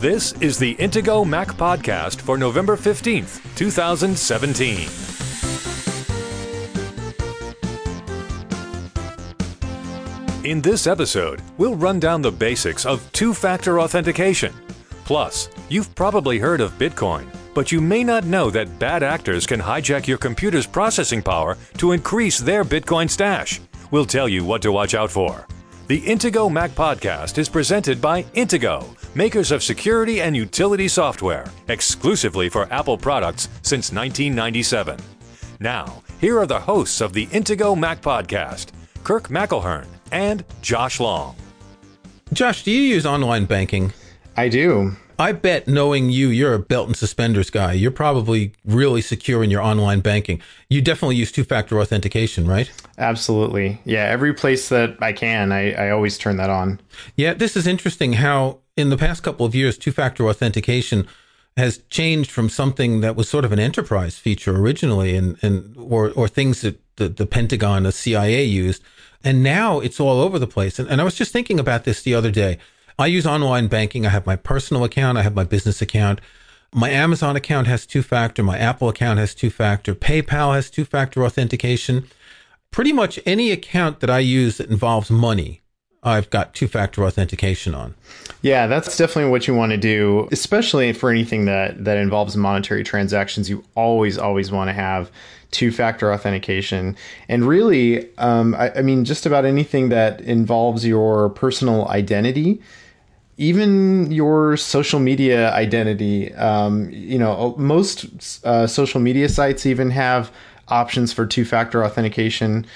This is the Intego Mac Podcast for November 15th, 2017. In this episode, we'll run down the basics of two factor authentication. Plus, you've probably heard of Bitcoin, but you may not know that bad actors can hijack your computer's processing power to increase their Bitcoin stash. We'll tell you what to watch out for. The Intego Mac Podcast is presented by Intego, makers of security and utility software, exclusively for Apple products since 1997. Now, here are the hosts of the Intego Mac Podcast Kirk McElhearn and Josh Long. Josh, do you use online banking? I do. I bet knowing you, you're a belt and suspenders guy. You're probably really secure in your online banking. You definitely use two factor authentication, right? Absolutely. Yeah, every place that I can, I, I always turn that on. Yeah, this is interesting how in the past couple of years, two factor authentication has changed from something that was sort of an enterprise feature originally and, and or, or things that the, the Pentagon, the CIA used. And now it's all over the place. And, and I was just thinking about this the other day. I use online banking. I have my personal account. I have my business account. My Amazon account has two factor. My Apple account has two factor. PayPal has two factor authentication. Pretty much any account that I use that involves money, I've got two factor authentication on. Yeah, that's definitely what you want to do, especially for anything that, that involves monetary transactions. You always, always want to have two factor authentication. And really, um, I, I mean, just about anything that involves your personal identity even your social media identity. Um, you know, most uh, social media sites even have options for two factor authentication.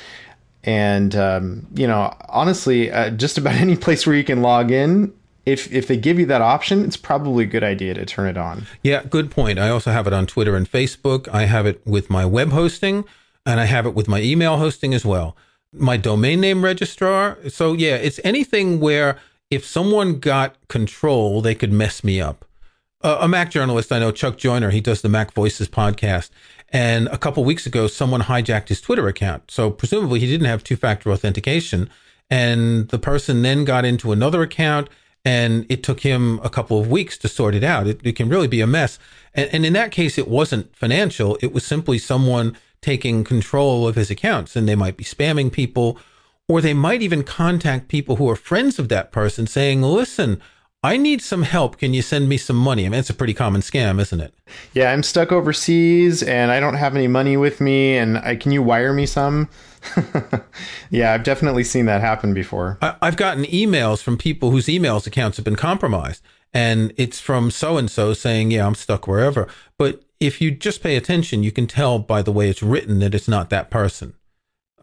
And, um, you know, honestly, uh, just about any place where you can log in, if, if they give you that option, it's probably a good idea to turn it on. Yeah, good point. I also have it on Twitter and Facebook. I have it with my web hosting and I have it with my email hosting as well. My domain name registrar. So, yeah, it's anything where if someone got control, they could mess me up. Uh, a Mac journalist I know, Chuck Joiner, he does the Mac Voices podcast. And a couple weeks ago, someone hijacked his Twitter account. So presumably he didn't have two factor authentication. And the person then got into another account and it took him a couple of weeks to sort it out. It, it can really be a mess. And, and in that case, it wasn't financial. It was simply someone taking control of his accounts and they might be spamming people or they might even contact people who are friends of that person saying, listen, I need some help. Can you send me some money? I mean, it's a pretty common scam, isn't it? Yeah, I'm stuck overseas and I don't have any money with me. And I, can you wire me some? yeah, I've definitely seen that happen before. I, I've gotten emails from people whose emails accounts have been compromised. And it's from so and so saying, yeah, I'm stuck wherever. But if you just pay attention, you can tell by the way it's written that it's not that person.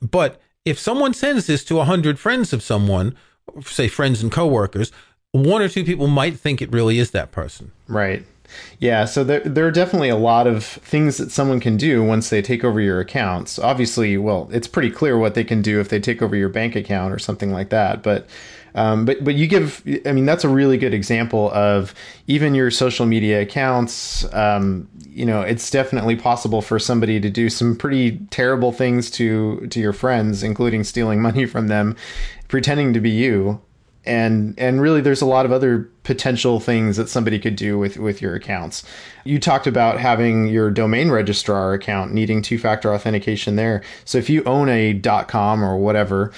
But if someone sends this to 100 friends of someone, say friends and coworkers, one or two people might think it really is that person. Right. Yeah, so there, there are definitely a lot of things that someone can do once they take over your accounts. Obviously, well, it's pretty clear what they can do if they take over your bank account or something like that. But um, but but you give, I mean, that's a really good example of even your social media accounts. Um, you know, it's definitely possible for somebody to do some pretty terrible things to to your friends, including stealing money from them, pretending to be you. And and really, there's a lot of other potential things that somebody could do with with your accounts. You talked about having your domain registrar account needing two factor authentication there. So if you own a .com or whatever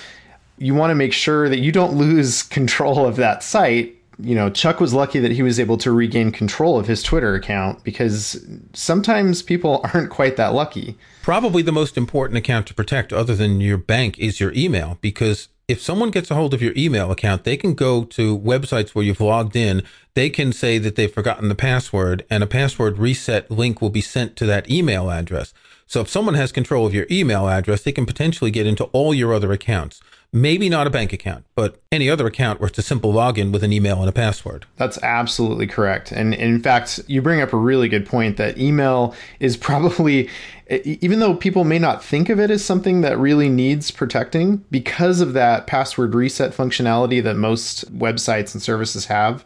you want to make sure that you don't lose control of that site. You know, Chuck was lucky that he was able to regain control of his Twitter account because sometimes people aren't quite that lucky. Probably the most important account to protect, other than your bank, is your email because if someone gets a hold of your email account, they can go to websites where you've logged in. They can say that they've forgotten the password, and a password reset link will be sent to that email address. So if someone has control of your email address, they can potentially get into all your other accounts. Maybe not a bank account, but any other account where it's a simple login with an email and a password. That's absolutely correct. And in fact, you bring up a really good point that email is probably, even though people may not think of it as something that really needs protecting, because of that password reset functionality that most websites and services have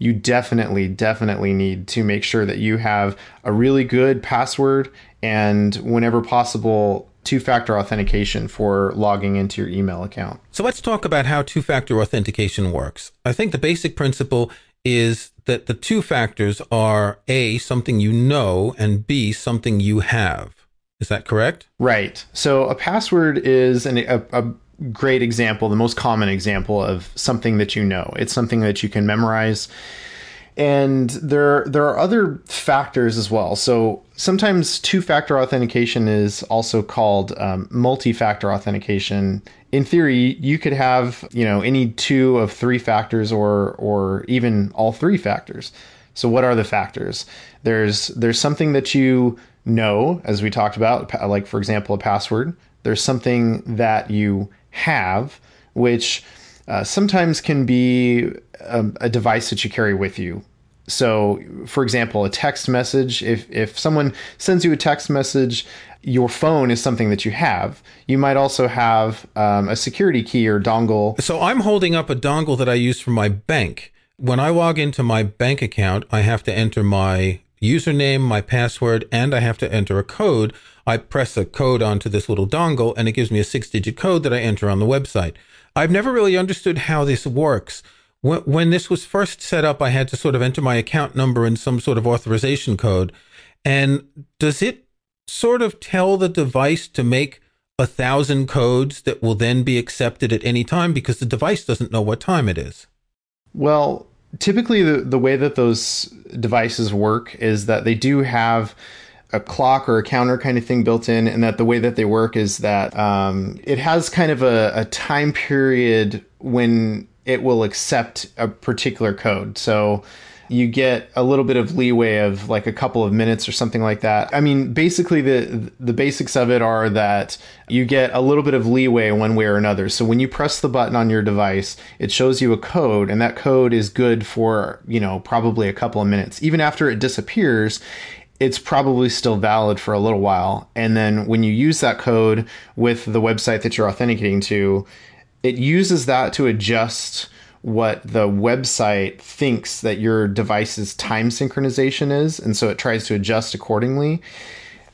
you definitely, definitely need to make sure that you have a really good password and whenever possible, two factor authentication for logging into your email account. So let's talk about how two factor authentication works. I think the basic principle is that the two factors are A, something you know, and B, something you have. Is that correct? Right. So a password is an, a, a great example, the most common example of something that you know. It's something that you can memorize. And there, there are other factors as well. So sometimes two-factor authentication is also called um, multi-factor authentication. In theory, you could have you know any two of three factors, or or even all three factors. So what are the factors? There's there's something that you know, as we talked about, like for example, a password. There's something that you have, which uh, sometimes can be a, a, device that you carry with you. So, for example, a text message, if, if someone sends you a text message, your phone is something that you have. You might also have um, a security key or dongle. So, I'm holding up a dongle that I use for my bank. When I log into my bank account, I have to enter my username, my password, and I have to enter a code. I press a code onto this little dongle and it gives me a six digit code that I enter on the website. I've never really understood how this works. When, when this was first set up, I had to sort of enter my account number and some sort of authorization code. And does it sort of tell the device to make a thousand codes that will then be accepted at any time because the device doesn't know what time it is? Well, typically the, the way that those devices work is that they do have a clock or a counter kind of thing built in, and that the way that they work is that um, it has kind of a, a time period when it will accept a particular code. So you get a little bit of leeway of like a couple of minutes or something like that. I mean, basically the the basics of it are that you get a little bit of leeway one way or another. So when you press the button on your device, it shows you a code and that code is good for, you know, probably a couple of minutes. Even after it disappears, it's probably still valid for a little while. And then when you use that code with the website that you're authenticating to, it uses that to adjust what the website thinks that your device's time synchronization is. And so it tries to adjust accordingly.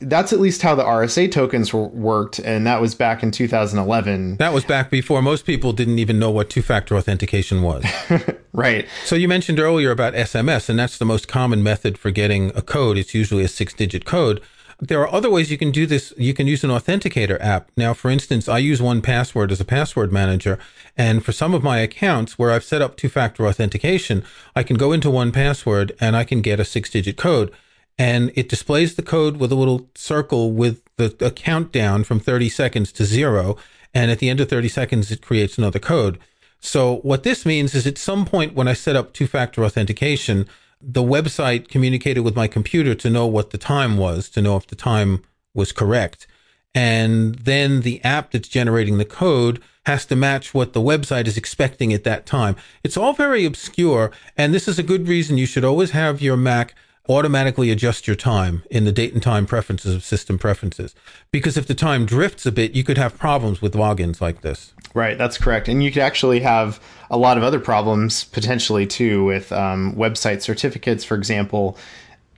That's at least how the RSA tokens were, worked. And that was back in 2011. That was back before most people didn't even know what two factor authentication was. right. So you mentioned earlier about SMS, and that's the most common method for getting a code. It's usually a six digit code. There are other ways you can do this. You can use an authenticator app. Now, for instance, I use 1Password as a password manager. And for some of my accounts where I've set up two factor authentication, I can go into 1Password and I can get a six digit code. And it displays the code with a little circle with the a countdown from 30 seconds to zero. And at the end of 30 seconds, it creates another code. So what this means is at some point when I set up two factor authentication, the website communicated with my computer to know what the time was, to know if the time was correct. And then the app that's generating the code has to match what the website is expecting at that time. It's all very obscure. And this is a good reason you should always have your Mac automatically adjust your time in the date and time preferences of system preferences. Because if the time drifts a bit, you could have problems with logins like this. Right, that's correct. And you could actually have a lot of other problems potentially too with um, website certificates, for example.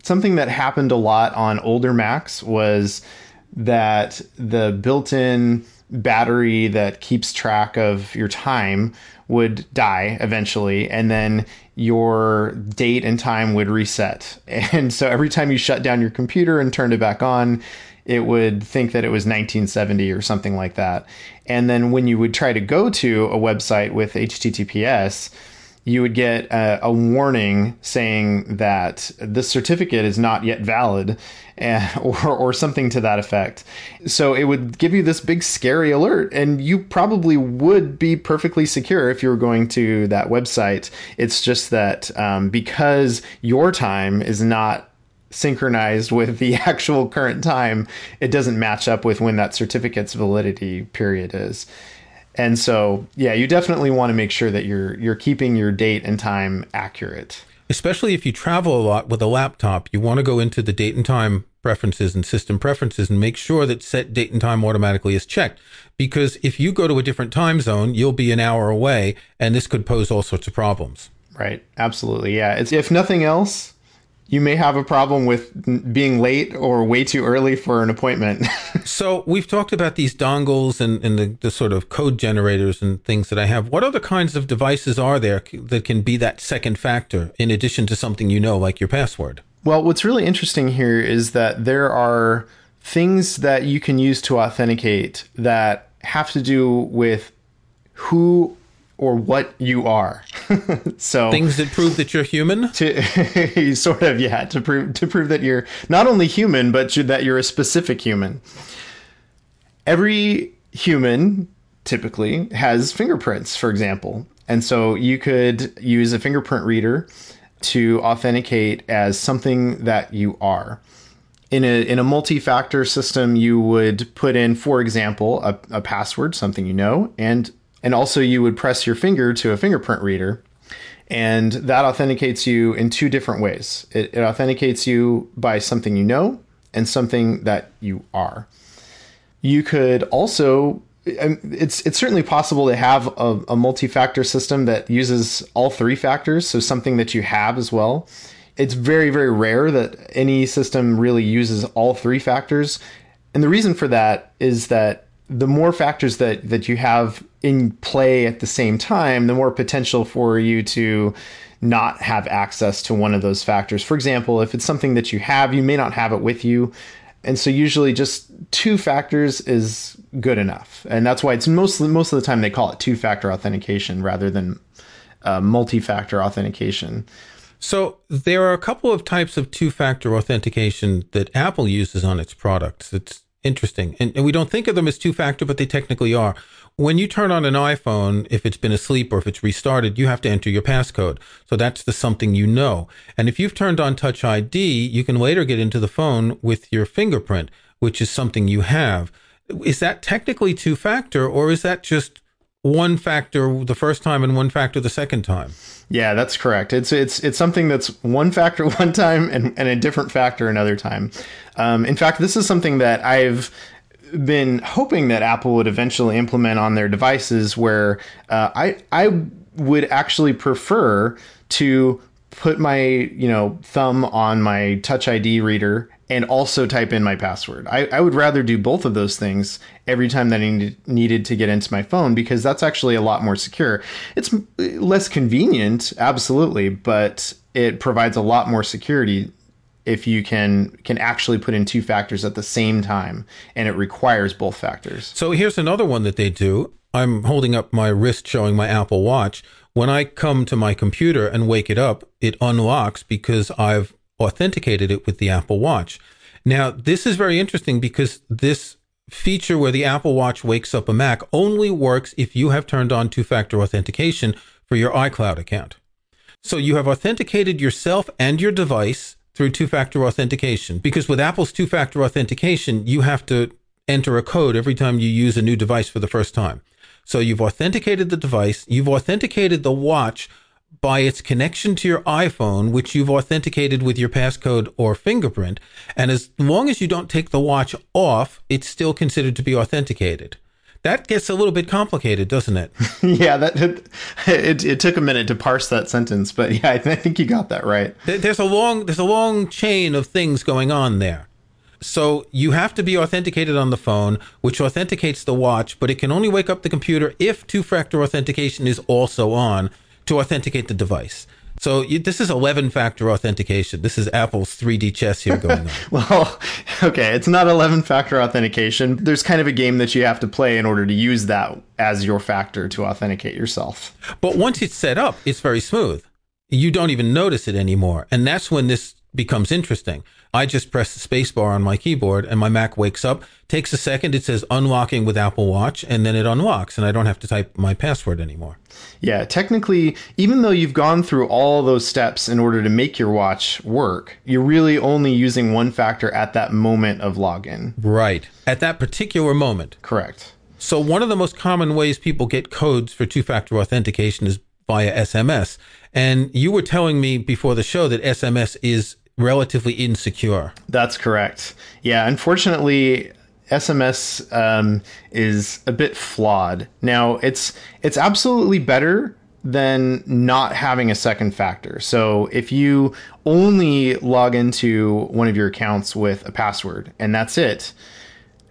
Something that happened a lot on older Macs was that the built in battery that keeps track of your time would die eventually. And then your date and time would reset. And so every time you shut down your computer and turned it back on, it would think that it was 1970 or something like that. And then when you would try to go to a website with HTTPS, you would get a, a, warning saying that the certificate is not yet valid and, or, or something to that effect. So it would give you this big scary alert, and you probably would be perfectly secure if you were going to that website. It's just that um, because your time is not synchronized with the actual current time, it doesn't match up with when that certificate's validity period is. And so, yeah, you definitely want to make sure that you're you're keeping your date and time accurate. Especially if you travel a lot with a laptop, you want to go into the date and time preferences and system preferences and make sure that set date and time automatically is checked. Because if you go to a different time zone, you'll be an hour away and this could pose all sorts of problems. Right. Absolutely. Yeah. It's if nothing else, you may have a problem with being late or way too early for an appointment. so we've talked about these dongles and, and the, the, sort of code generators and things that I have. What other kinds of devices are there that can be that second factor in addition to something you know, like your password? Well, what's really interesting here is that there are things that you can use to authenticate that have to do with who or what you are. so things that prove that you're human. To sort of yeah, to prove to prove that you're not only human but that you're a specific human. Every human typically has fingerprints, for example, and so you could use a fingerprint reader to authenticate as something that you are. In a, in a multi-factor system, you would put in, for example, a, a password, something you know, and and also, you would press your finger to a fingerprint reader, and that authenticates you in two different ways. It, it authenticates you by something you know and something that you are. You could also um, it's it's certainly possible to have a, a, multi-factor system that uses all three factors, so something that you have as well. It's very very rare that any system really uses all three factors, and the reason for that is that the more factors that that you have in play at the same time, the more potential for you to not have access to one of those factors. For example, if it's something that you have, you may not have it with you. And so usually just two factors is good enough. And that's why it's mostly most of the time they call it two-factor authentication rather than uh, multi-factor authentication. So there are a couple of types of two-factor authentication that Apple uses on its products. It's interesting. And, and we don't think of them as two-factor, but they technically are when you turn on an iPhone, if it's been asleep or if it's restarted, you have to enter your passcode. So that's the something you know. And if you've turned on Touch ID, you can later get into the phone with your fingerprint, which is something you have. Is that technically two factor or is that just one factor the first time and one factor the second time? Yeah, that's correct. It's it's it's something that's one factor one time and, and a different factor another time. Um, in fact, this is something that I've been hoping that Apple would eventually implement on their devices, where uh, I I would actually prefer to put my you know thumb on my Touch ID reader and also type in my password. I, I would rather do both of those things every time that I needed to get into my phone because that's actually a lot more secure. It's less convenient, absolutely, but it provides a lot more security if you can can actually put in two factors at the same time and it requires both factors. So here's another one that they do. I'm holding up my wrist showing my Apple Watch. When I come to my computer and wake it up, it unlocks because I've authenticated it with the Apple Watch. Now, this is very interesting because this feature where the Apple Watch wakes up a Mac only works if you have turned on two factor authentication for your iCloud account. So you have authenticated yourself and your device through two factor authentication. Because with Apple's two factor authentication, you have to enter a code every time you use a new device for the first time. So you've authenticated the device, you've authenticated the watch by its connection to your iPhone, which you've authenticated with your passcode or fingerprint. And as long as you don't take the watch off, it's still considered to be authenticated. That gets a little bit complicated, doesn't it? yeah, that it, it, it took a minute to parse that sentence, but yeah, I think you got that right. There's a long there's a long chain of things going on there. So you have to be authenticated on the phone, which authenticates the watch, but it can only wake up the computer if two-factor authentication is also on to authenticate the device. So you, this is 11 factor authentication. This is Apple's 3D chess here going on. well, okay, it's not 11 factor authentication. There's kind of a game that you have to play in order to use that as your factor to authenticate yourself. But once it's set up, it's very smooth. You don't even notice it anymore. And that's when this becomes interesting. I just press the spacebar on my keyboard and my Mac wakes up, takes a second, it says unlocking with Apple Watch, and then it unlocks and I don't have to type my password anymore. Yeah, technically, even though you've gone through all those steps in order to make your watch work, you're really only using one factor at that moment of login. Right. At that particular moment. Correct. So, one of the most common ways people get codes for two factor authentication is via SMS. And you were telling me before the show that SMS is relatively insecure. That's correct. Yeah, unfortunately, SMS um, is a bit flawed. Now, it's it's absolutely better than not having a second factor. So if you only log into one of your accounts with a password and that's it,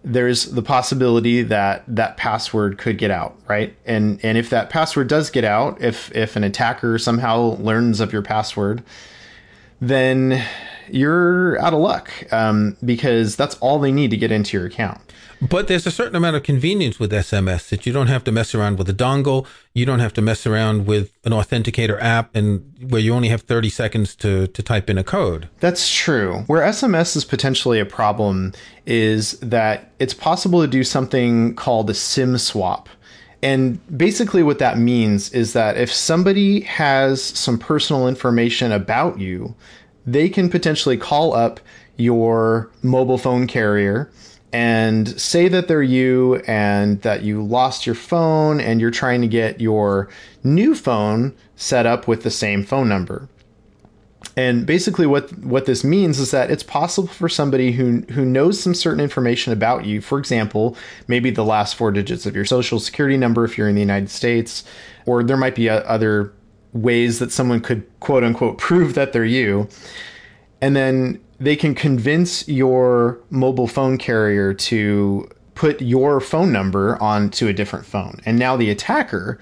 there's the possibility that that password could get out, right? And and if that password does get out, if if an attacker somehow learns of your password, then you're out of luck um, because that's all they need to get into your account. But there's a certain amount of convenience with SMS that you don't have to mess around with a dongle. You don't have to mess around with an authenticator app and where you only have 30 seconds to, to type in a code. That's true. Where SMS is potentially a problem is that it's possible to do something called a SIM swap. And basically, what that means is that if somebody has some personal information about you, they can potentially call up your mobile phone carrier and say that they're you and that you lost your phone and you're trying to get your new phone set up with the same phone number. And basically what what this means is that it's possible for somebody who who knows some certain information about you, for example, maybe the last four digits of your social security number if you're in the United States, or there might be other ways that someone could quote unquote prove that they're you. And then they can convince your mobile phone carrier to put your phone number onto a different phone. And now the attacker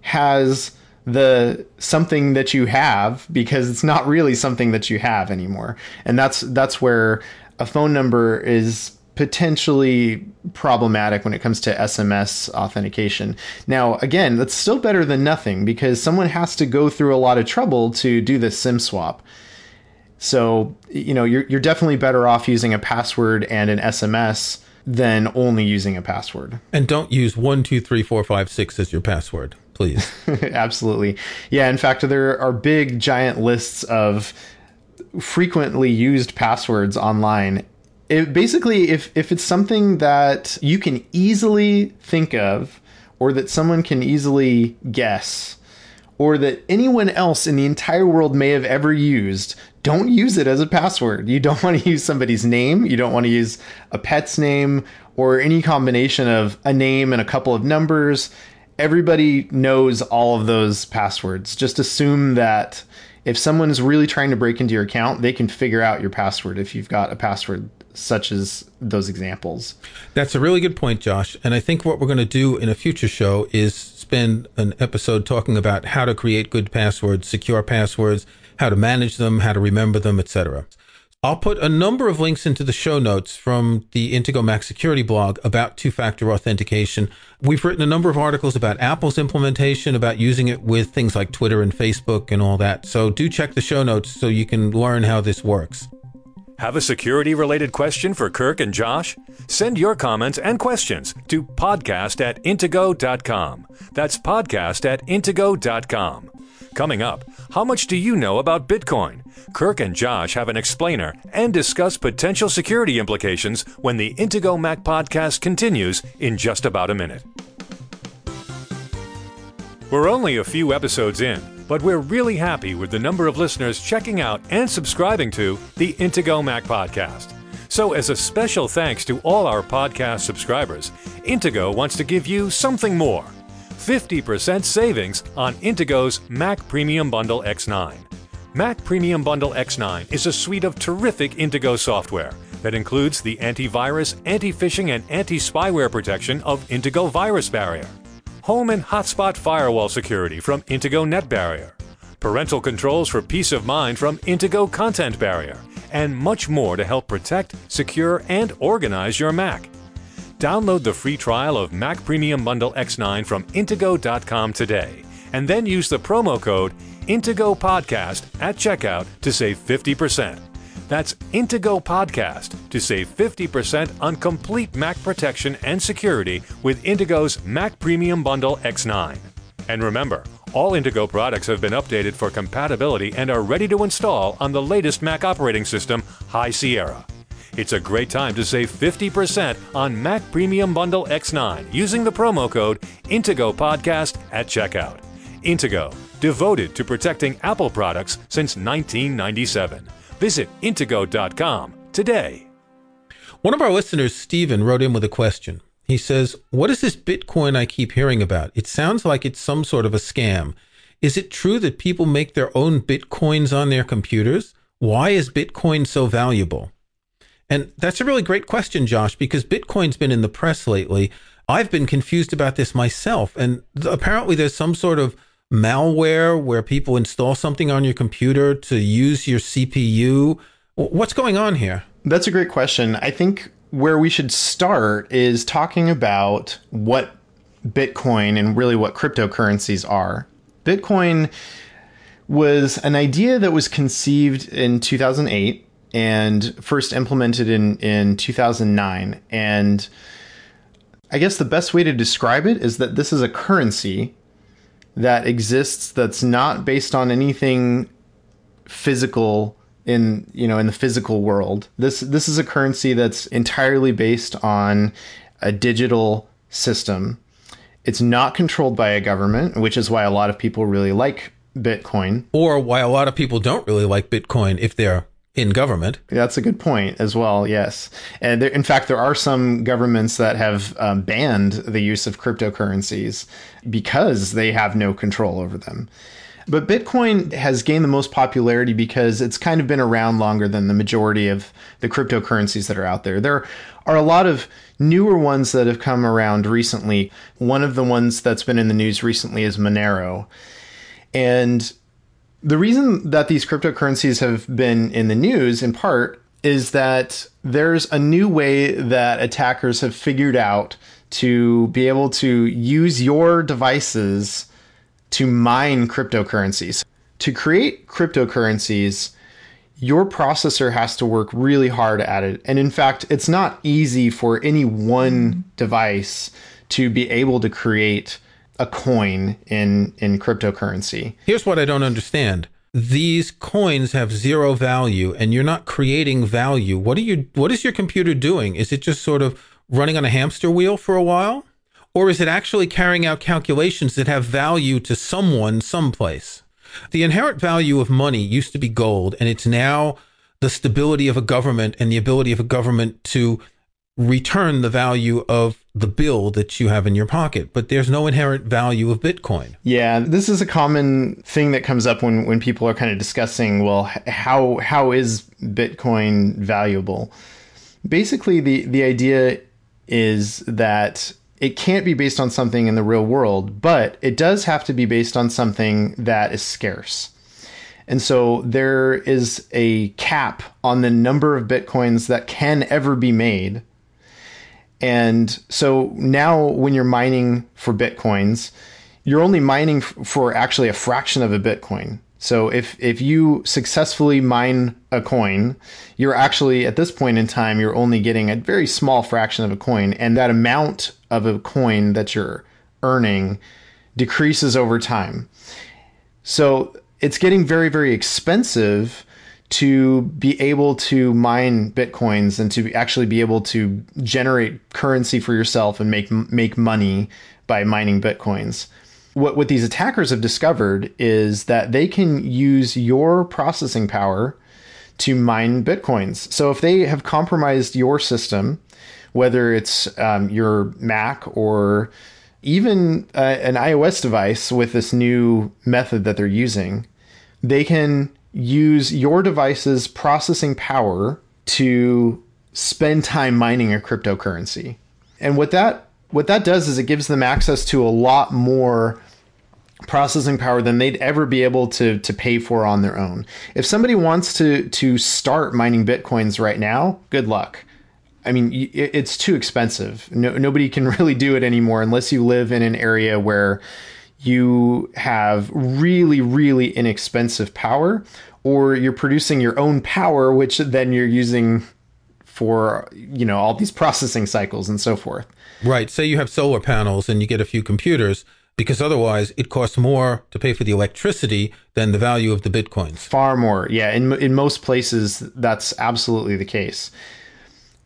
has the something that you have because it's not really something that you have anymore. And that's that's where a phone number is potentially problematic when it comes to SMS authentication. Now, again, that's still better than nothing because someone has to go through a lot of trouble to do the SIM swap. So, you know, you're, you're definitely better off using a password and an SMS than only using a password. And don't use one, two, three, four, five, six as your password, please. Absolutely. Yeah. In fact, there are big, giant lists of frequently used passwords online. It, basically, if, if it's something that you can easily think of or that someone can easily guess, or that anyone else in the entire world may have ever used, don't use it as a password. You don't want to use somebody's name. You don't want to use a pet's name or any combination of a name and a couple of numbers. Everybody knows all of those passwords. Just assume that if someone is really trying to break into your account, they can figure out your password if you've got a password such as those examples. That's a really good point, Josh. And I think what we're going to do in a future show is spend an episode talking about how to create good passwords, secure passwords, how to manage them, how to remember them, etc. I'll put a number of links into the show notes from the Intego Mac Security blog about two factor authentication. We've written a number of articles about Apple's implementation, about using it with things like Twitter and Facebook and all that. So do check the show notes so you can learn how this works. Have a security related question for Kirk and Josh? Send your comments and questions to podcast at intego.com. That's podcast at intego.com. Coming up, how much do you know about Bitcoin? Kirk and Josh have an explainer and discuss potential security implications when the Intego Mac podcast continues in just about a minute. We're only a few episodes in, but we're really happy with the number of listeners checking out and subscribing to the Intego Mac podcast. So, as a special thanks to all our podcast subscribers, Intego wants to give you something more 50% savings on Intego's Mac Premium Bundle X9. Mac Premium Bundle X9 is a suite of terrific Intego software that includes the antivirus, anti phishing, and anti spyware protection of Intego Virus Barrier home and hotspot firewall security from Intego Net Barrier, parental controls for peace of mind from Intego Content Barrier, and much more to help protect, secure, and organize your Mac. Download the free trial of Mac Premium Bundle X9 from Intego.com today, and then use the promo code Intego Podcast at checkout to save 50%. That's Intego Podcast to save 50% on complete Mac protection and security with Intego's Mac Premium Bundle X9. And remember, all Intego products have been updated for compatibility and are ready to install on the latest Mac operating system, High Sierra. It's a great time to save 50% on Mac Premium Bundle X9 using the promo code Intego Podcast at checkout. Intego, devoted to protecting Apple products since 1997. Visit Intego.com today. One of our listeners, Stephen, wrote in with a question. He says, What is this Bitcoin I keep hearing about? It sounds like it's some sort of a scam. Is it true that people make their own bitcoins on their computers? Why is Bitcoin so valuable? And that's a really great question, Josh, because Bitcoin's been in the press lately. I've been confused about this myself. And th- apparently, there's some sort of malware where people install something on your computer to use your CPU. What's going on here? That's a great question. I think where we should start is talking about what Bitcoin and really what cryptocurrencies are. Bitcoin was an idea that was conceived in 2008 and first implemented in, in 2009. And I guess the best way to describe it is that this is a currency that exists that's not based on anything physical in you know in the physical world. This this is a currency that's entirely based on a digital system. It's not controlled by a government, which is why a lot of people really like Bitcoin. Or why a lot of people don't really like Bitcoin if they're in government. That's a good point as well. Yes, and there, in fact, there are some governments that have um, banned the use of cryptocurrencies because they have no control over them. But Bitcoin has gained the most popularity because it's kind of been around longer than the majority of the cryptocurrencies that are out there. There are a lot of newer ones that have come around recently. One of the ones that's been in the news recently is Monero. And the reason that these cryptocurrencies have been in the news, in part, is that there's a new way that attackers have figured out to be able to use your devices to mine cryptocurrencies. To create cryptocurrencies, your processor has to work really hard at it. And in fact, it's not easy for any one device to be able to create a coin in in cryptocurrency. Here's what I don't understand. These coins have zero value and you're not creating value. What are you what is your computer doing? Is it just sort of running on a hamster wheel for a while? Or is it actually carrying out calculations that have value to someone someplace? The inherent value of money used to be gold and it's now the stability of a government and the ability of a government to return the value of the bill that you have in your pocket, but there's no inherent value of Bitcoin. Yeah, this is a common thing that comes up when, when people are kind of discussing, well, how how is Bitcoin valuable? Basically, the the idea is that it can't be based on something in the real world, but it does have to be based on something that is scarce. And so there is a cap on the number of bitcoins that can ever be made and so now when you're mining for Bitcoins, you're only mining for actually a fraction of a Bitcoin. So if if you successfully mine a coin, you're actually at this point in time you're only getting a very small fraction of a coin and that amount of a coin that you're earning decreases over time. So it's getting very very expensive to be able to mine bitcoins and to actually be able to generate currency for yourself and make make money by mining bitcoins. What what these attackers have discovered is that they can use your processing power to mine bitcoins. So if they have compromised your system, whether it's um, your Mac or even uh, an iOS device with this new method that they're using, they can use your device's processing power to spend time mining a cryptocurrency. And what that what that does is it gives them access to a lot more processing power than they'd ever be able to to pay for on their own. If somebody wants to to start mining bitcoins right now, good luck. I mean, it's too expensive. No, nobody can really do it anymore unless you live in an area where you have really, really inexpensive power, or you're producing your own power, which then you're using for you know all these processing cycles and so forth. Right. Say you have solar panels and you get a few computers because otherwise it costs more to pay for the electricity than the value of the bitcoins. Far more. Yeah, in in most places that's absolutely the case.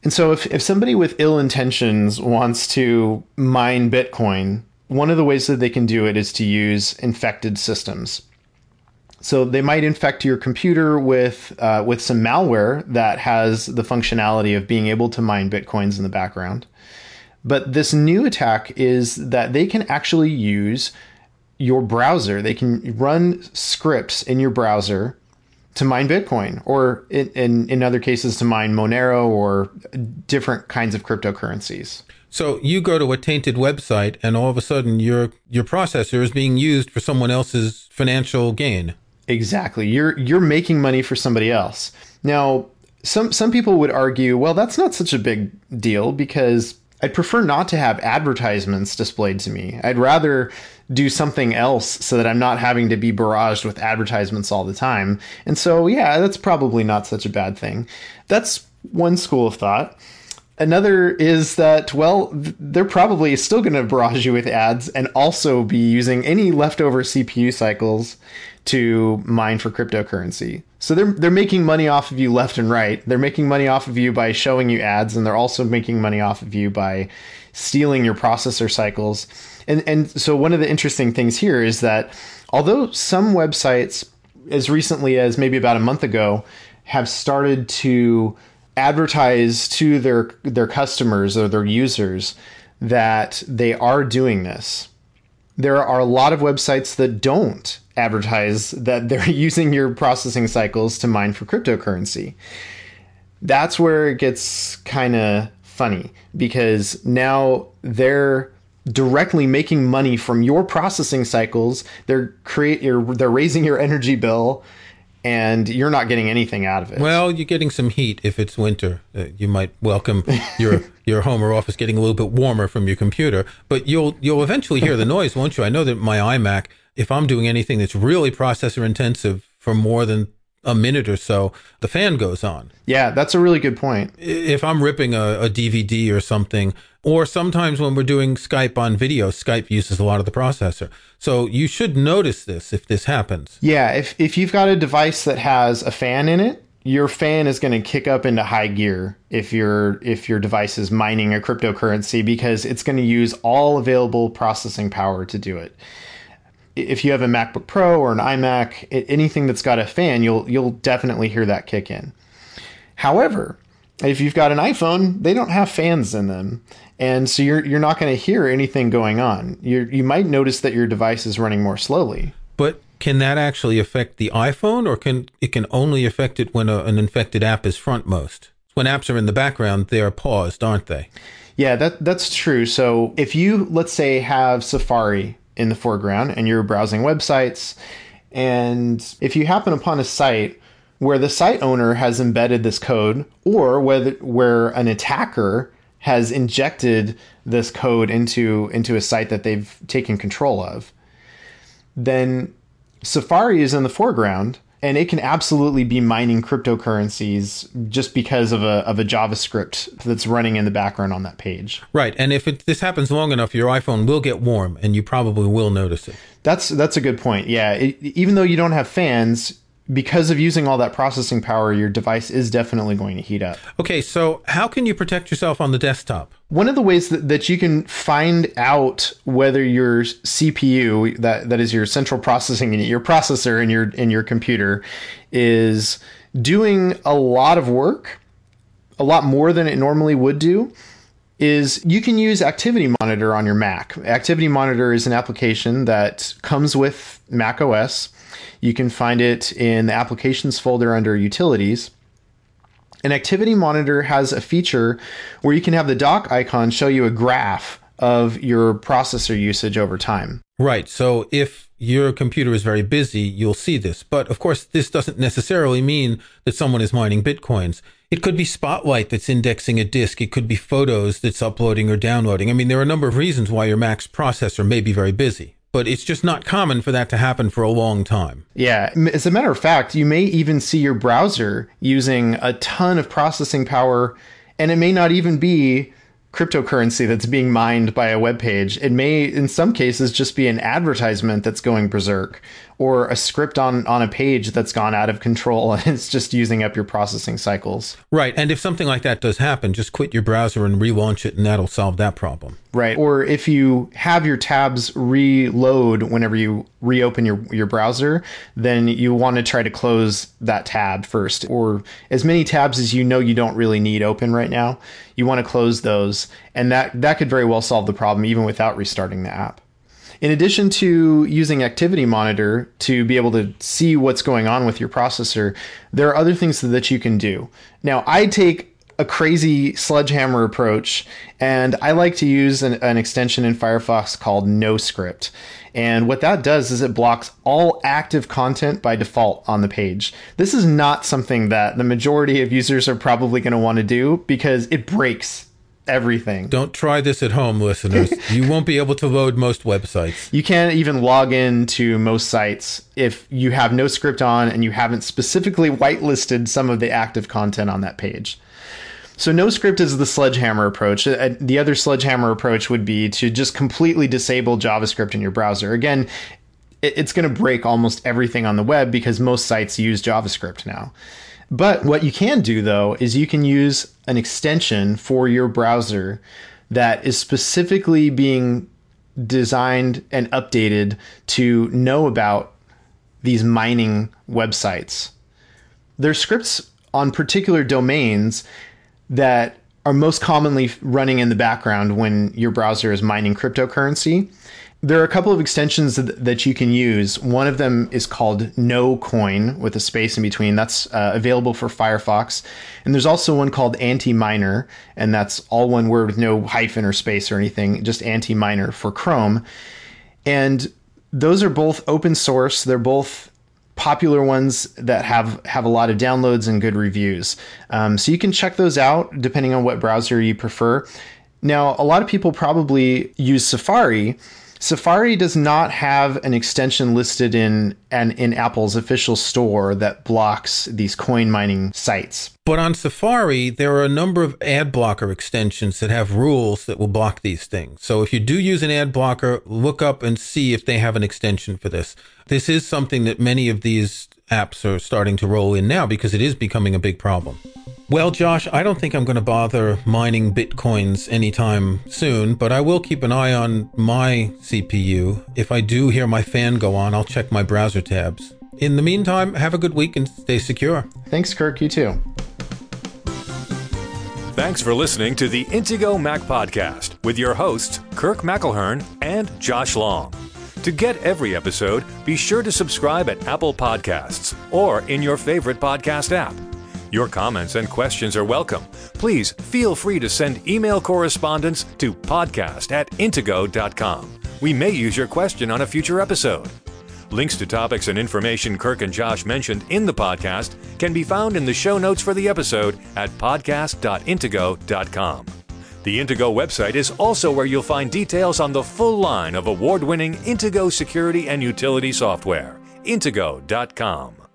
And so if if somebody with ill intentions wants to mine bitcoin, one of the ways that they can do it is to use infected systems. So they might infect your computer with uh, with some malware that has the functionality of being able to mine bitcoins in the background. But this new attack is that they can actually use your browser. They can run scripts in your browser to mine Bitcoin, or in, in, in other cases, to mine Monero or different kinds of cryptocurrencies. So you go to a tainted website, and all of a sudden, your your processor is being used for someone else's financial gain. Exactly. You're you're making money for somebody else. Now, some some people would argue, well, that's not such a big deal because I'd prefer not to have advertisements displayed to me. I'd rather do something else so that I'm not having to be barraged with advertisements all the time. And so, yeah, that's probably not such a bad thing. That's one school of thought. Another is that, well, they're probably still going to barrage you with ads and also be using any leftover CPU cycles to mine for cryptocurrency. So they're they're making money off of you left and right. They're making money off of you by showing you ads and they're also making money off of you by stealing your processor cycles. And and so one of the interesting things here is that although some websites as recently as maybe about a month ago have started to advertise to their their customers or their users that they are doing this. There are a lot of websites that don't advertise that they're using your processing cycles to mine for cryptocurrency. That's where it gets kind of funny because now they're directly making money from your processing cycles. They're create they're raising your energy bill and you're not getting anything out of it. Well, you're getting some heat if it's winter. Uh, you might welcome your your home or office getting a little bit warmer from your computer, but you'll you'll eventually hear the noise, won't you? I know that my iMac if I'm doing anything that's really processor intensive for more than a minute or so, the fan goes on. Yeah, that's a really good point. If I'm ripping a, a, DVD or something, or sometimes when we're doing Skype on video, Skype uses a lot of the processor. So you should notice this if this happens. Yeah, if, if you've got a device that has a fan in it, your fan is going to kick up into high gear if your if your device is mining a cryptocurrency because it's going to use all available processing power to do it if you have a MacBook Pro or an iMac, anything that's got a fan, you'll you'll definitely hear that kick in. However, if you've got an iPhone, they don't have fans in them, and so you're you're not going to hear anything going on. You you might notice that your device is running more slowly. But can that actually affect the iPhone, or can it can only affect it when a, an infected app is frontmost? When apps are in the background, they are paused, aren't they? Yeah, that that's true. So if you let's say have Safari in the foreground and you're browsing websites. And if you happen upon a site where the site owner has embedded this code or whether where an attacker has injected this code into into a site that they've taken control of, then Safari is in the foreground and it can absolutely be mining cryptocurrencies just because of a of a JavaScript that's running in the background on that page. Right, and if it, this happens long enough, your iPhone will get warm, and you probably will notice it. That's that's a good point. Yeah, it, even though you don't have fans, because of using all that processing power, your device is definitely going to heat up. Okay, so how can you protect yourself on the desktop? One of the ways that, that you can find out whether your CPU, that, that is your central processing unit, your processor in your in your computer, is doing a lot of work, a lot more than it normally would do, is you can use Activity Monitor on your Mac. Activity Monitor is an application that comes with Mac OS you can find it in the applications folder under utilities. An activity monitor has a feature where you can have the dock icon show you a graph of your processor usage over time. Right. So if your computer is very busy, you'll see this. But of course, this doesn't necessarily mean that someone is mining bitcoins. It could be Spotlight that's indexing a disk. It could be photos that's uploading or downloading. I mean, there are a number of reasons why your Mac's processor may be very busy but it's just not common for that to happen for a long time. Yeah. As a matter of fact, you may even see your browser using a ton of processing power, and it may not even be cryptocurrency that's being mined by a web page. It may, in some cases, just be an advertisement that's going berserk or a script on, on a page that's gone out of control and it's just using up your processing cycles. Right. And if something like that does happen, just quit your browser and relaunch it, and that'll solve that problem. Right. Or if you have your tabs reload whenever you reopen your, your browser, then you want to try to close that tab first, or as many tabs as you know you don't really need open right now. You want to close those, and that, that could very well solve the problem even without restarting the app. In addition to using Activity Monitor to be able to see what's going on with your processor, there are other things that you can do. Now, I take a crazy sledgehammer approach, and I like to use an, an extension in Firefox called NoScript. And what that does is it blocks all active content by default on the page. This is not something that the majority of users are probably going to want to do because it breaks everything. Don't try this at home, listeners. you won't be able to load most websites. You can't even log in to most sites if you have NoScript on and you haven't specifically whitelisted some of the active content on that page. So NoScript is the sledgehammer approach. Uh, the other sledgehammer approach would be to just completely disable JavaScript in your browser. Again, it's going to break almost everything on the web because most sites use JavaScript now. But what you can do though is you can use an extension for your browser that is specifically being designed and updated to know about these mining websites. There's scripts on particular domains that are most commonly running in the background when your browser is mining cryptocurrency. There are a couple of extensions that you can use. One of them is called No Coin with a space in between. That's uh, available for Firefox. And there's also one called AntiMiner, and that's all one word with no hyphen or space or anything, just AntiMiner for Chrome. And those are both open source. They're both popular ones that have have a lot of downloads and good reviews. Um, so you can check those out depending on what browser you prefer. Now, a lot of people probably use Safari. Safari does not have an extension listed in an, in Apple's official store that blocks these coin mining sites. But on Safari, there are a number of ad blocker extensions that have rules that will block these things. So if you do use an ad blocker, look up and see if they have an extension for this. This is something that many of these apps are starting to roll in now because it is becoming a big problem. Well, Josh, I don't think I'm going to bother mining bitcoins anytime soon, but I will keep an eye on my CPU. If I do hear my fan go on, I'll check my browser tabs. In the meantime, have a good week and stay secure. Thanks, Kirk. You too. Thanks for listening to the Intego Mac Podcast with your hosts, Kirk McElhearn and Josh Long. To get every episode, be sure to subscribe at Apple Podcasts or in your favorite podcast app. Your comments and questions are welcome. Please feel free to send email correspondence to podcast at intego.com. We may use your question on a future episode. Links to topics and information Kirk and Josh mentioned in the podcast can be found in the show notes for the episode at podcast.intego.com. The Intego website is also where you'll find details on the full line of award winning Intego security and utility software. Intego.com.